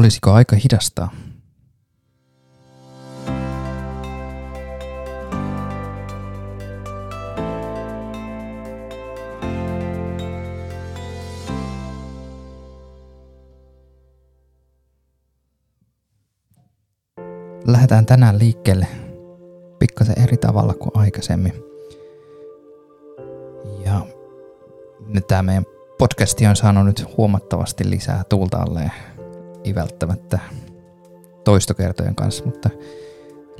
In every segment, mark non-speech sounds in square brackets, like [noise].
Olisiko aika hidastaa? Lähdetään tänään liikkeelle pikkasen eri tavalla kuin aikaisemmin. Ja nyt tämä meidän podcasti on saanut nyt huomattavasti lisää tuulta alle. Ei välttämättä toistokertojen kanssa, mutta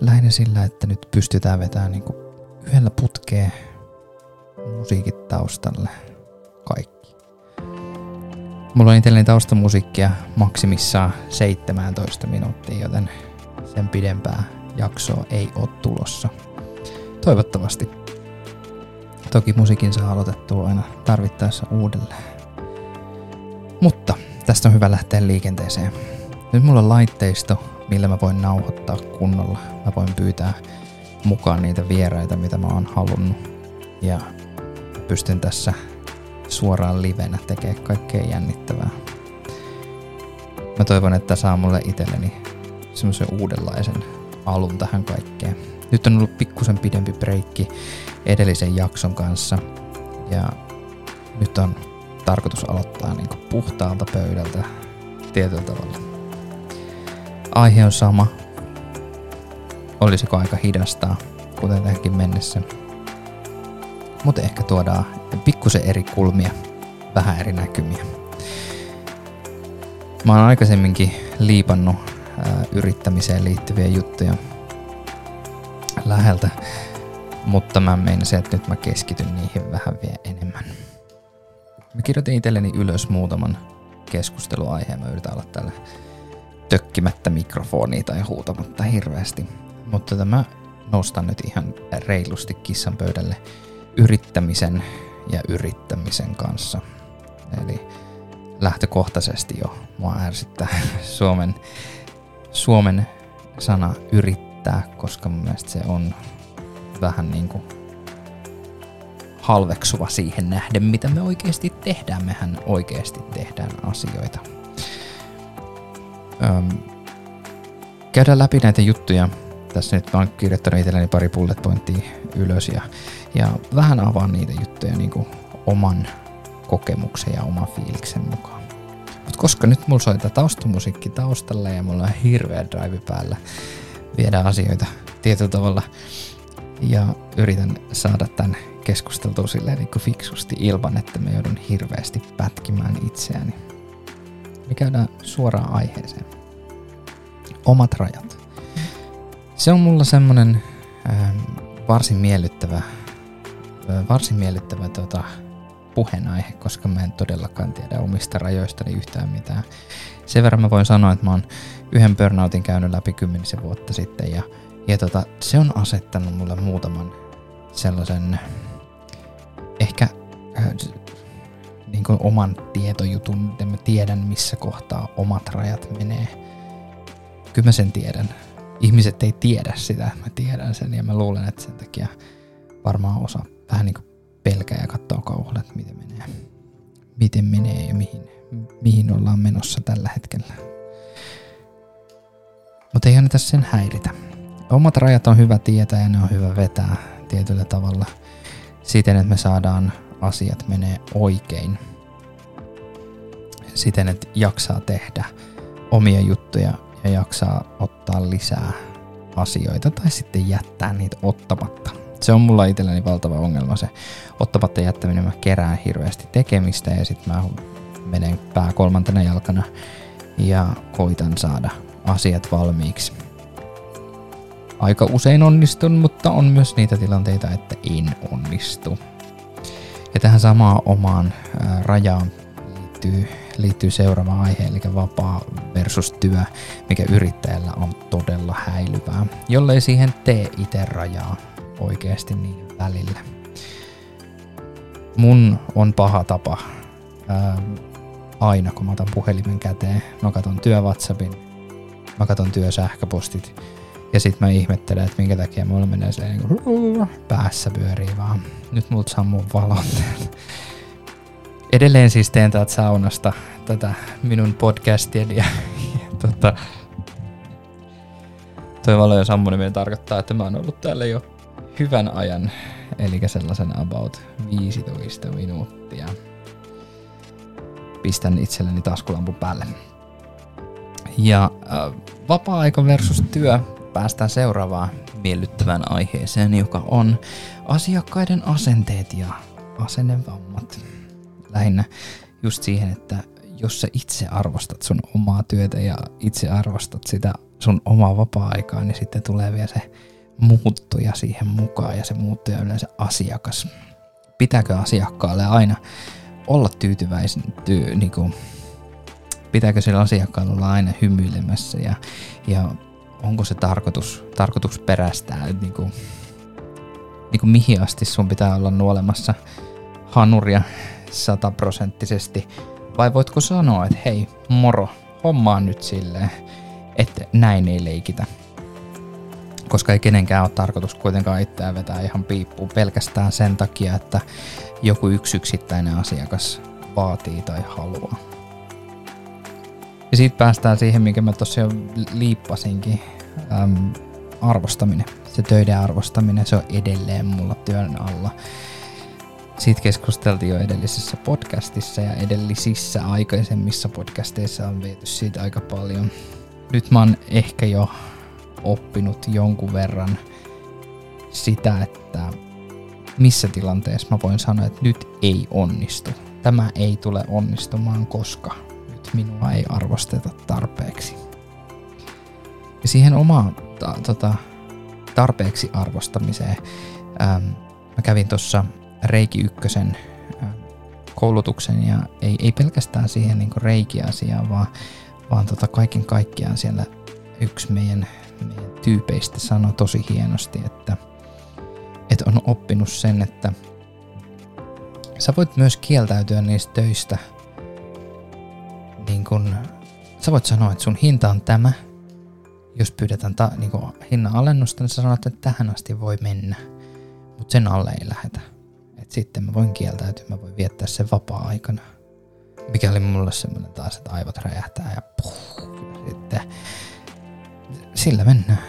lähinnä sillä, että nyt pystytään vetämään niin yhdellä putkeen musiikit taustalle kaikki. Mulla on itselleni taustamusiikkia maksimissaan 17 minuuttia, joten sen pidempää jaksoa ei ole tulossa. Toivottavasti. Toki musiikin saa aloitettua aina tarvittaessa uudelleen. Mutta tästä on hyvä lähteä liikenteeseen. Nyt mulla on laitteisto, millä mä voin nauhoittaa kunnolla. Mä voin pyytää mukaan niitä vieraita, mitä mä oon halunnut. Ja pystyn tässä suoraan livenä tekemään kaikkea jännittävää. Mä toivon, että saa mulle itselleni semmoisen uudenlaisen alun tähän kaikkeen. Nyt on ollut pikkusen pidempi breikki edellisen jakson kanssa ja nyt on tarkoitus aloittaa niin puhtaalta pöydältä tietyllä tavalla. Aihe on sama. Olisiko aika hidastaa, kuten tähänkin mennessä. Mutta ehkä tuodaan pikkusen eri kulmia, vähän eri näkymiä. Mä oon aikaisemminkin liipannut ää, yrittämiseen liittyviä juttuja läheltä, mutta mä meinasin, että nyt mä keskityn niihin vähän vielä enemmän. Mä kirjoitin itselleni ylös muutaman keskusteluaiheen. Mä yritän olla tällä tökkimättä mikrofonia tai huutamatta hirveästi. Mutta tämä nostan nyt ihan reilusti kissan pöydälle yrittämisen ja yrittämisen kanssa. Eli lähtökohtaisesti jo mua ärsyttää [laughs] Suomen, Suomen sana yrittää, koska mun mielestä se on vähän niin kuin halveksuva siihen nähden, mitä me oikeasti tehdään. Mehän oikeasti tehdään asioita. Öm, käydään läpi näitä juttuja. Tässä nyt mä oon kirjoittanut itselleni pari bullet pointtia ylös ja, ja vähän avaan niitä juttuja niin kuin oman kokemuksen ja oman fiiliksen mukaan. Mutta koska nyt mulla soi taustamusiikki taustalla ja mulla on hirveä drive päällä viedä asioita tietyllä tavalla ja yritän saada tämän keskusteltua silleen niin kuin fiksusti ilman, että mä joudun hirveästi pätkimään itseäni. Me käydään suoraan aiheeseen. Omat rajat. Se on mulla semmonen äh, varsin miellyttävä, äh, varsin miellyttävä tota, puheenaihe, koska mä en todellakaan tiedä omista rajoistani yhtään mitään. Sen verran mä voin sanoa, että mä oon yhden burnoutin käynyt läpi kymmenisen vuotta sitten ja, ja tota, se on asettanut mulle muutaman sellaisen ehkä äh, niin kuin oman tietojutun, että mä tiedän missä kohtaa omat rajat menee. Kyllä mä sen tiedän. Ihmiset ei tiedä sitä, mä tiedän sen ja mä luulen, että sen takia varmaan osa vähän niin kuin pelkää ja katsoo kauhulla, että miten menee. Miten menee ja mihin, mihin ollaan menossa tällä hetkellä. Mutta ei anneta sen häiritä. Omat rajat on hyvä tietää ja ne on hyvä vetää tietyllä tavalla – siten, että me saadaan asiat menee oikein. Siten, että jaksaa tehdä omia juttuja ja jaksaa ottaa lisää asioita tai sitten jättää niitä ottamatta. Se on mulla itselläni valtava ongelma se ottamatta jättäminen. Mä kerään hirveästi tekemistä ja sitten mä menen pää kolmantena jalkana ja koitan saada asiat valmiiksi aika usein onnistun, mutta on myös niitä tilanteita, että en onnistu. Ja tähän samaan omaan rajaan liittyy, liittyy seuraava aihe, eli vapaa versus työ, mikä yrittäjällä on todella häilyvää, jollei siihen tee itse rajaa oikeasti niin välillä. Mun on paha tapa ää, aina, kun mä otan puhelimen käteen, mä katon työ-WhatsAppin, mä katon työsähköpostit, ja sit mä ihmettelen, että minkä takia mulla menee se niin päässä pyörii vaan. Nyt mut sammuu valot. Edelleen siis teen täältä saunasta tätä minun podcastia ja tota, toi valojen sammuniminen tarkoittaa, että mä oon ollut täällä jo hyvän ajan, eli sellaisen about 15 minuuttia. Pistän itselleni taskulampun päälle. Ja äh, vapaa-aika versus työ päästään seuraavaan miellyttävään aiheeseen, joka on asiakkaiden asenteet ja asennevammat. Lähinnä just siihen, että jos sä itse arvostat sun omaa työtä ja itse arvostat sitä sun omaa vapaa-aikaa, niin sitten tulee vielä se muuttuja siihen mukaan ja se muuttuja yleensä asiakas. Pitääkö asiakkaalle aina olla tyytyväisen, työ, niin kuin, pitääkö sillä asiakkaalla olla aina hymyilemässä ja, ja onko se tarkoitus, tarkoitus perästää, että niin kuin, niin kuin mihin asti sun pitää olla nuolemassa hanuria sataprosenttisesti, vai voitko sanoa, että hei, moro, hommaa nyt silleen, että näin ei leikitä. Koska ei kenenkään ole tarkoitus kuitenkaan itseään vetää ihan piippuun pelkästään sen takia, että joku yksi yksittäinen asiakas vaatii tai haluaa. Ja siitä päästään siihen, minkä mä tosiaan liippasinkin, äm, arvostaminen. Se töiden arvostaminen, se on edelleen mulla työn alla. Siitä keskusteltiin jo edellisessä podcastissa ja edellisissä aikaisemmissa podcasteissa on viety siitä aika paljon. Nyt mä oon ehkä jo oppinut jonkun verran sitä, että missä tilanteessa mä voin sanoa, että nyt ei onnistu. Tämä ei tule onnistumaan, koska nyt minua ei arvosteta tarpeeksi. Ja siihen omaan ta, tota, tarpeeksi arvostamiseen ähm, mä kävin tuossa Reiki Ykkösen ähm, koulutuksen ja ei, ei pelkästään siihen niin Reiki-asiaan, vaan, vaan tota kaiken kaikkiaan siellä yksi meidän, meidän tyypeistä sanoi tosi hienosti, että, että on oppinut sen, että sä voit myös kieltäytyä niistä töistä. Kun, sä voit sanoa, että sun hinta on tämä. Jos pyydetään ta, niin hinnan alennusta, niin sä sanot, että tähän asti voi mennä. Mutta sen alle ei lähetä. Et sitten mä voin kieltäytyä, mä voin viettää sen vapaa-aikana. Mikä oli mulle semmoinen taas, että aivot räjähtää ja puh, sitten sillä mennään.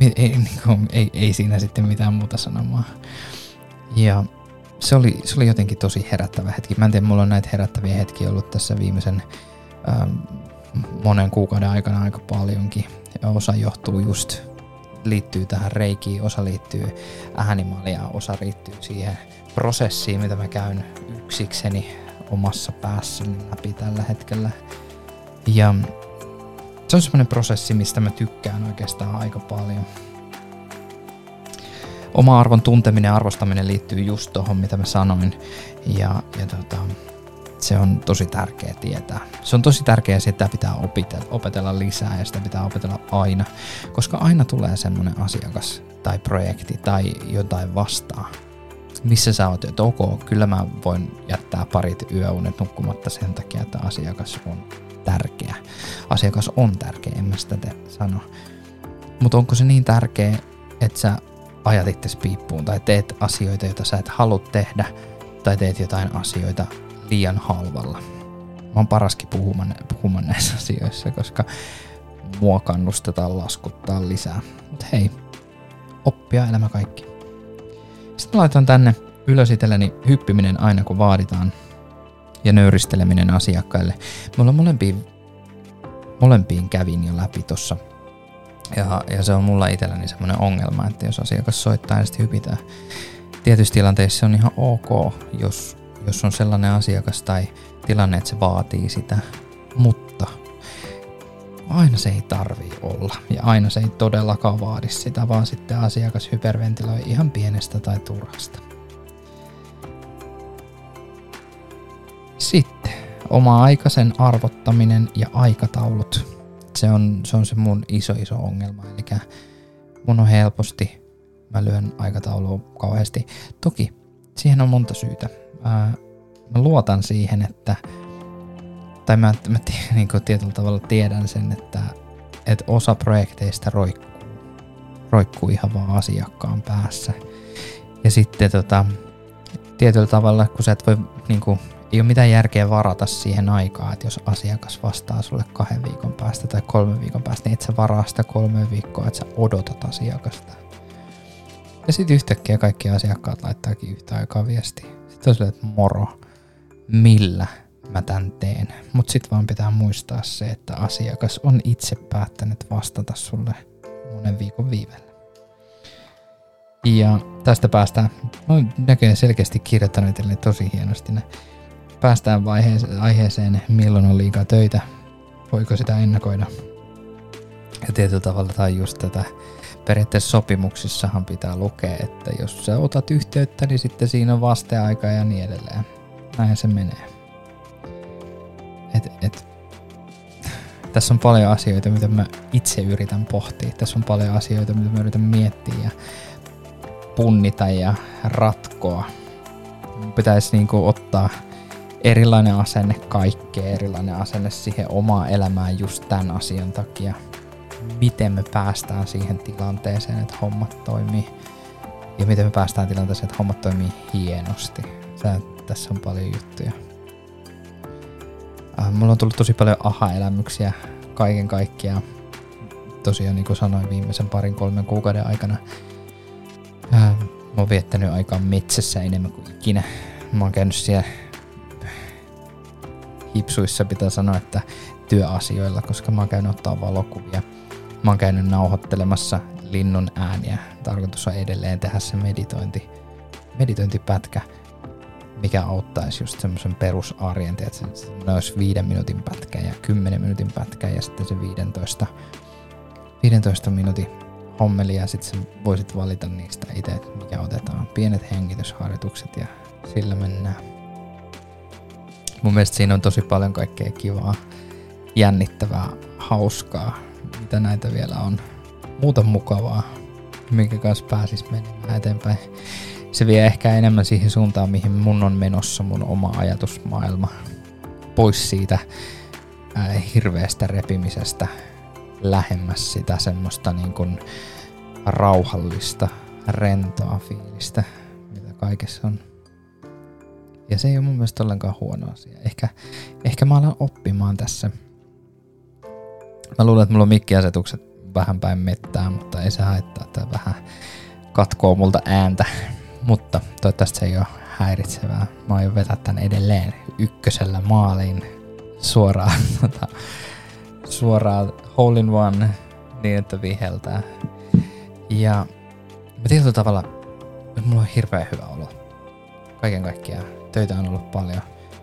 Ei, [laughs] niin kuin, ei, ei siinä sitten mitään muuta sanomaa. Ja se oli, se oli jotenkin tosi herättävä hetki. Mä en tiedä, mulla on näitä herättäviä hetkiä ollut tässä viimeisen ähm, monen kuukauden aikana aika paljonkin. Ja osa johtuu just, liittyy tähän reikiin, osa liittyy äänimalia, osa liittyy siihen prosessiin, mitä mä käyn yksikseni omassa päässäni läpi tällä hetkellä. Ja se on semmoinen prosessi, mistä mä tykkään oikeastaan aika paljon. Oma arvon tunteminen ja arvostaminen liittyy just tuohon, mitä mä sanoin. Ja, ja tota, se on tosi tärkeä tietää. Se on tosi tärkeää, että sitä pitää opetella, opetella lisää ja sitä pitää opetella aina, koska aina tulee semmoinen asiakas tai projekti tai jotain vastaan, missä sä oot, että ok, kyllä mä voin jättää parit yöunet nukkumatta sen takia, että asiakas on tärkeä. Asiakas on tärkeä, en mä sitä te sano. Mutta onko se niin tärkeä, että sä ajat itse piippuun tai teet asioita, joita sä et halua tehdä tai teet jotain asioita liian halvalla. Mä oon paraskin puhumaan, puhumaan näissä [laughs] asioissa, koska mua kannustetaan laskuttaa lisää. Mutta hei, oppia elämä kaikki. Sitten laitan tänne ylös itselleni hyppiminen aina kun vaaditaan ja nöyristeleminen asiakkaille. Mulla molempiin, molempiin kävin jo läpi tossa. Ja, ja se on mulla itselläni semmoinen ongelma, että jos asiakas soittaa, niin sitten hypitään. Tietyissä tilanteissa on ihan ok, jos, jos on sellainen asiakas tai tilanne, että se vaatii sitä. Mutta aina se ei tarvii olla. Ja aina se ei todellakaan vaadi sitä, vaan sitten asiakas hyperventiloi ihan pienestä tai turhasta. Sitten oma aikaisen arvottaminen ja aikataulut. Se on, se on se mun iso iso ongelma. Eli mun on helposti, mä lyön aikataulua kauheasti. Toki siihen on monta syytä. Ää, mä luotan siihen, että tai mä, mä [laughs] niin tietyllä tavalla tiedän sen, että, että osa projekteista roikkuu, roikkuu ihan vaan asiakkaan päässä. Ja sitten tota, tietyllä tavalla, kun sä et voi niin kuin, ei ole mitään järkeä varata siihen aikaa, että jos asiakas vastaa sulle kahden viikon päästä tai kolmen viikon päästä, niin et sä varaa sitä kolme viikkoa, että sä odotat asiakasta. Ja sitten yhtäkkiä kaikki asiakkaat laittaakin yhtä aikaa viestiä. Sitten on silleen, että moro, millä mä tän teen. Mutta sitten vaan pitää muistaa se, että asiakas on itse päättänyt vastata sulle monen viikon viivellä. Ja tästä päästään, mä näköjään selkeästi kirjoittanut tosi hienosti ne. Päästään vaiheeseen, aiheeseen, milloin on liikaa töitä, voiko sitä ennakoida. Ja tietyllä tavalla tai just tätä periaatteessa sopimuksissahan pitää lukea, että jos sä otat yhteyttä, niin sitten siinä on vasteaika ja niin edelleen. Näin se menee. Et, et, [laughs] tässä on paljon asioita, mitä mä itse yritän pohtia. Tässä on paljon asioita, mitä mä yritän miettiä ja punnita ja ratkoa. Pitäisi niinku ottaa erilainen asenne kaikkeen, erilainen asenne siihen omaan elämään just tämän asian takia. Miten me päästään siihen tilanteeseen, että hommat toimii. Ja miten me päästään tilanteeseen, että hommat toimii hienosti. Sä, tässä on paljon juttuja. Äh, mulla on tullut tosi paljon aha-elämyksiä kaiken kaikkiaan. Tosiaan niin kuin sanoin viimeisen parin kolmen kuukauden aikana. Äh, mä oon viettänyt aikaa metsässä enemmän kuin ikinä. Mä oon käynyt siellä hipsuissa pitää sanoa, että työasioilla, koska mä oon käynyt ottaa valokuvia. Mä oon käynyt nauhoittelemassa linnun ääniä. Tarkoitus on edelleen tehdä se meditointi, meditointipätkä, mikä auttaisi just semmoisen perusarjen, että se olisi viiden minuutin pätkä ja kymmenen minuutin pätkä ja sitten se 15, 15 minuutin hommeli ja sitten voisit valita niistä itse, mikä otetaan. Pienet hengitysharjoitukset ja sillä mennään. Mun mielestä siinä on tosi paljon kaikkea kivaa, jännittävää, hauskaa, mitä näitä vielä on. Muuta mukavaa, minkä kanssa pääsis menemään eteenpäin. Se vie ehkä enemmän siihen suuntaan, mihin mun on menossa mun oma ajatusmaailma. Pois siitä hirveästä repimisestä lähemmäs sitä semmoista niin kuin rauhallista, rentoa fiilistä, mitä kaikessa on. Ja se ei ole mun mielestä ollenkaan huono asia. Ehkä, ehkä mä alan oppimaan tässä. Mä luulen, että mulla on mikkiasetukset vähän päin mettää, mutta ei se haittaa, että vähän katkoo multa ääntä. [laughs] Mutta toivottavasti se ei ole häiritsevää. Mä aion vetää tän edelleen ykkösellä maaliin suoraan, [laughs] tota, suoraan hole in one niin, että viheltää. Ja mä tietyllä tavalla, mulla on hirveän hyvä olo. Kaiken kaikkiaan töitä on ollut paljon.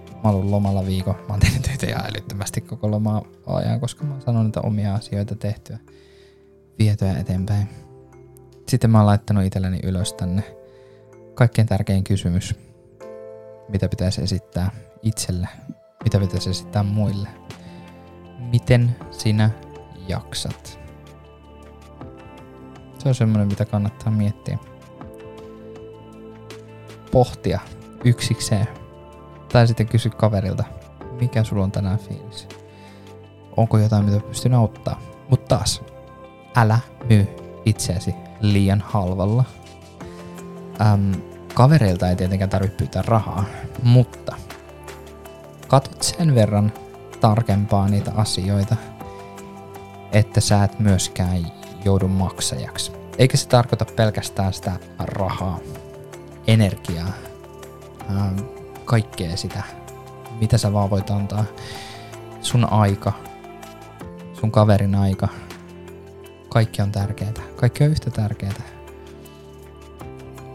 Mä oon ollut lomalla viikon. Mä oon tehnyt töitä ihan älyttömästi koko lomaa ajan, koska mä oon sanonut niitä omia asioita tehtyä, vietyä eteenpäin. Sitten mä oon laittanut itselleni ylös tänne kaikkein tärkein kysymys, mitä pitäisi esittää itselle, mitä pitäisi esittää muille. Miten sinä jaksat? Se on semmoinen, mitä kannattaa miettiä. Pohtia yksikseen. Tai sitten kysy kaverilta, mikä sulla on tänään fiilis. Onko jotain, mitä pystyn auttaa. Mutta taas, älä myy itseäsi liian halvalla. Ähm, kavereilta ei tietenkään tarvitse pyytää rahaa, mutta katot sen verran tarkempaa niitä asioita, että sä et myöskään joudu maksajaksi. Eikä se tarkoita pelkästään sitä rahaa, energiaa, ähm, kaikkea sitä, mitä sä vaan voit antaa. Sun aika, sun kaverin aika, kaikki on tärkeää. Kaikki on yhtä tärkeää.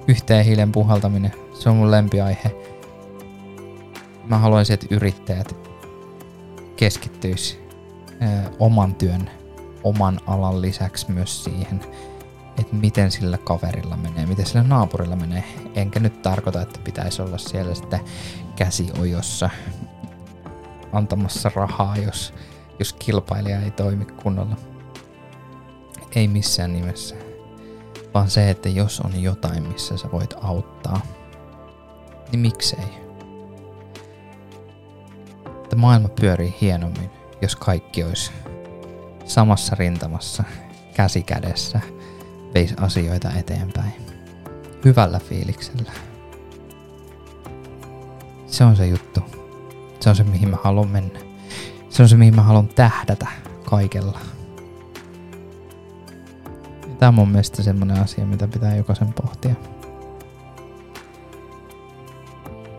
Yhteen hiilen puhaltaminen, se on mun lempiaihe. Mä haluaisin, että yrittäjät keskittyisi oman työn, oman alan lisäksi myös siihen, että miten sillä kaverilla menee, miten sillä naapurilla menee. Enkä nyt tarkoita, että pitäisi olla siellä sitten käsiojossa antamassa rahaa, jos, jos kilpailija ei toimi kunnolla. Ei missään nimessä. Vaan se, että jos on jotain, missä sä voit auttaa, niin miksei? Että maailma pyörii hienommin, jos kaikki olisi samassa rintamassa, käsi kädessä – veisi asioita eteenpäin. Hyvällä fiiliksellä. Se on se juttu. Se on se, mihin mä haluan mennä. Se on se, mihin mä haluan tähdätä kaikella. Tämä on mun mielestä semmonen asia, mitä pitää jokaisen pohtia.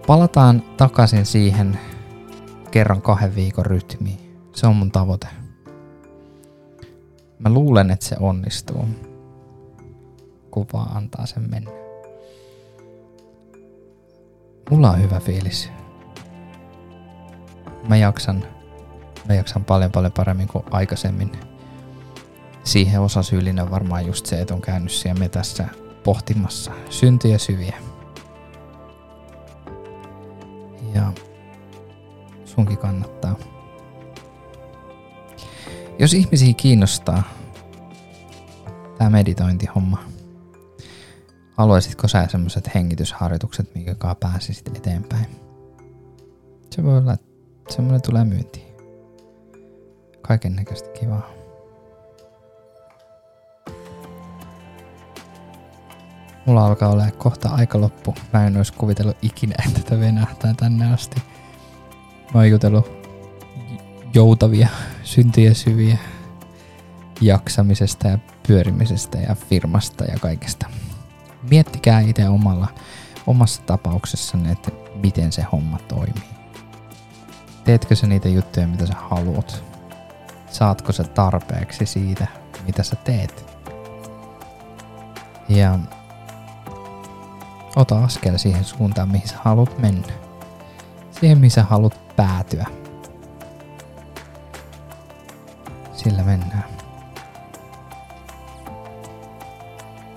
Palataan takaisin siihen kerran kahden viikon rytmiin. Se on mun tavoite. Mä luulen, että se onnistuu, kun vaan antaa sen mennä. Mulla on hyvä fiilis. Mä jaksan, mä jaksan paljon paljon paremmin kuin aikaisemmin. Siihen osa syyllinen varmaan just se, että on käynyt siellä metässä pohtimassa syntiä syviä. Ja sunkin kannattaa. Jos ihmisiä kiinnostaa tämä meditointihomma, haluaisitko sä semmoiset hengitysharjoitukset, minkä pääsisit eteenpäin? Se voi olla, että semmoinen tulee myyntiin. Kaiken näköistä kivaa. Mulla alkaa olla kohta aika loppu. Mä en olisi kuvitellut ikinä, [laughs] että tätä venähtää tänne asti. Mä oon jutellut joutavia, syntiä syviä jaksamisesta ja pyörimisestä ja firmasta ja kaikesta. Miettikää itse omalla, omassa tapauksessanne, että miten se homma toimii. Teetkö sä niitä juttuja, mitä sä haluat? Saatko sä tarpeeksi siitä, mitä sä teet? Ja ota askel siihen suuntaan, mihin sä haluat mennä. Siihen, mihin sä haluat päätyä. Sillä mennään.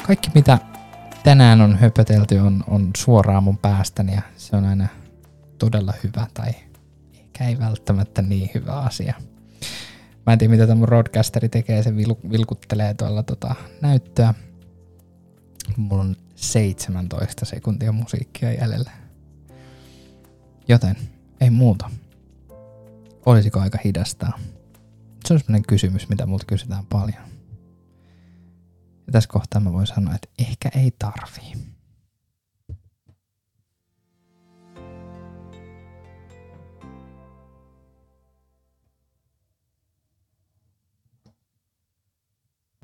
Kaikki mitä tänään on höpötelty on, on suoraan mun päästäni ja se on aina todella hyvä tai ehkä ei välttämättä niin hyvä asia. Mä en tiedä mitä tämä mun roadcasteri tekee, se vil, vilkuttelee tuolla tota näyttöä. Mulla on 17 sekuntia musiikkia jäljellä. Joten ei muuta. Olisiko aika hidastaa? Se on sellainen kysymys, mitä multa kysytään paljon. Ja tässä kohtaa mä voin sanoa, että ehkä ei tarvii.